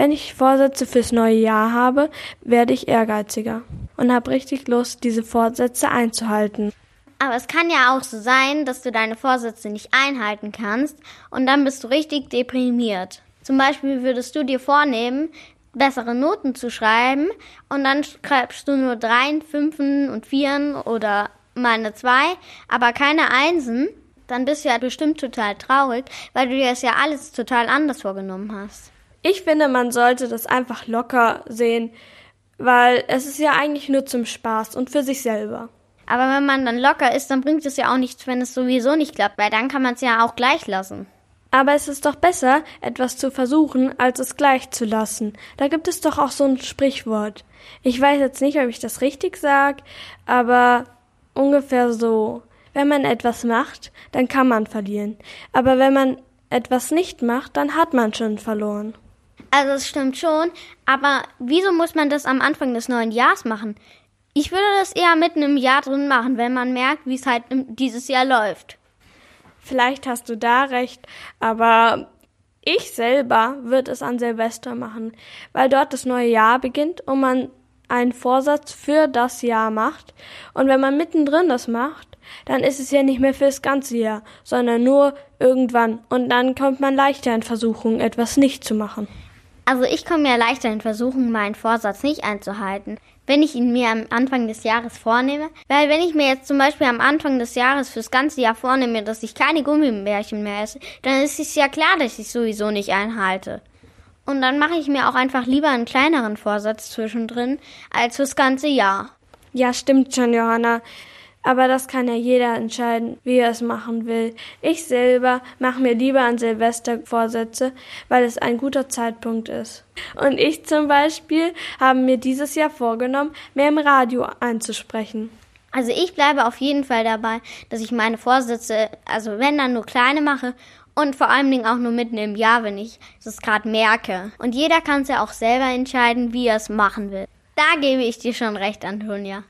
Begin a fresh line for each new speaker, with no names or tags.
Wenn ich Vorsätze fürs neue Jahr habe, werde ich ehrgeiziger und habe richtig Lust, diese Vorsätze einzuhalten.
Aber es kann ja auch so sein, dass du deine Vorsätze nicht einhalten kannst und dann bist du richtig deprimiert. Zum Beispiel würdest du dir vornehmen, bessere Noten zu schreiben und dann schreibst du nur Dreien, Fünfen und Vieren oder mal eine Zwei, aber keine Einsen, dann bist du ja bestimmt total traurig, weil du dir das ja alles total anders vorgenommen hast.
Ich finde, man sollte das einfach locker sehen, weil es ist ja eigentlich nur zum Spaß und für sich selber.
Aber wenn man dann locker ist, dann bringt es ja auch nichts, wenn es sowieso nicht klappt, weil dann kann man es ja auch gleich lassen.
Aber es ist doch besser, etwas zu versuchen, als es gleich zu lassen. Da gibt es doch auch so ein Sprichwort. Ich weiß jetzt nicht, ob ich das richtig sag, aber ungefähr so. Wenn man etwas macht, dann kann man verlieren. Aber wenn man etwas nicht macht, dann hat man schon verloren.
Also es stimmt schon, aber wieso muss man das am Anfang des neuen Jahres machen? Ich würde das eher mitten im Jahr drin machen, wenn man merkt, wie es halt dieses Jahr läuft.
Vielleicht hast du da recht, aber ich selber würde es an Silvester machen, weil dort das neue Jahr beginnt und man einen Vorsatz für das Jahr macht. Und wenn man mittendrin das macht, dann ist es ja nicht mehr fürs ganze Jahr, sondern nur irgendwann. Und dann kommt man leichter in Versuchung, etwas nicht zu machen.
Also ich komme ja leichter in Versuchung, meinen Vorsatz nicht einzuhalten wenn ich ihn mir am Anfang des Jahres vornehme. Weil wenn ich mir jetzt zum Beispiel am Anfang des Jahres fürs ganze Jahr vornehme, dass ich keine Gummibärchen mehr esse, dann ist es ja klar, dass ich sowieso nicht einhalte. Und dann mache ich mir auch einfach lieber einen kleineren Vorsatz zwischendrin als fürs ganze Jahr.
Ja, stimmt schon, Johanna. Aber das kann ja jeder entscheiden, wie er es machen will. Ich selber mache mir lieber an Silvester Vorsätze, weil es ein guter Zeitpunkt ist. Und ich zum Beispiel habe mir dieses Jahr vorgenommen, mehr im Radio einzusprechen.
Also ich bleibe auf jeden Fall dabei, dass ich meine Vorsätze, also wenn dann nur kleine mache und vor allen Dingen auch nur mitten im Jahr, wenn ich das gerade merke. Und jeder kann es ja auch selber entscheiden, wie er es machen will. Da gebe ich dir schon recht, Antonia.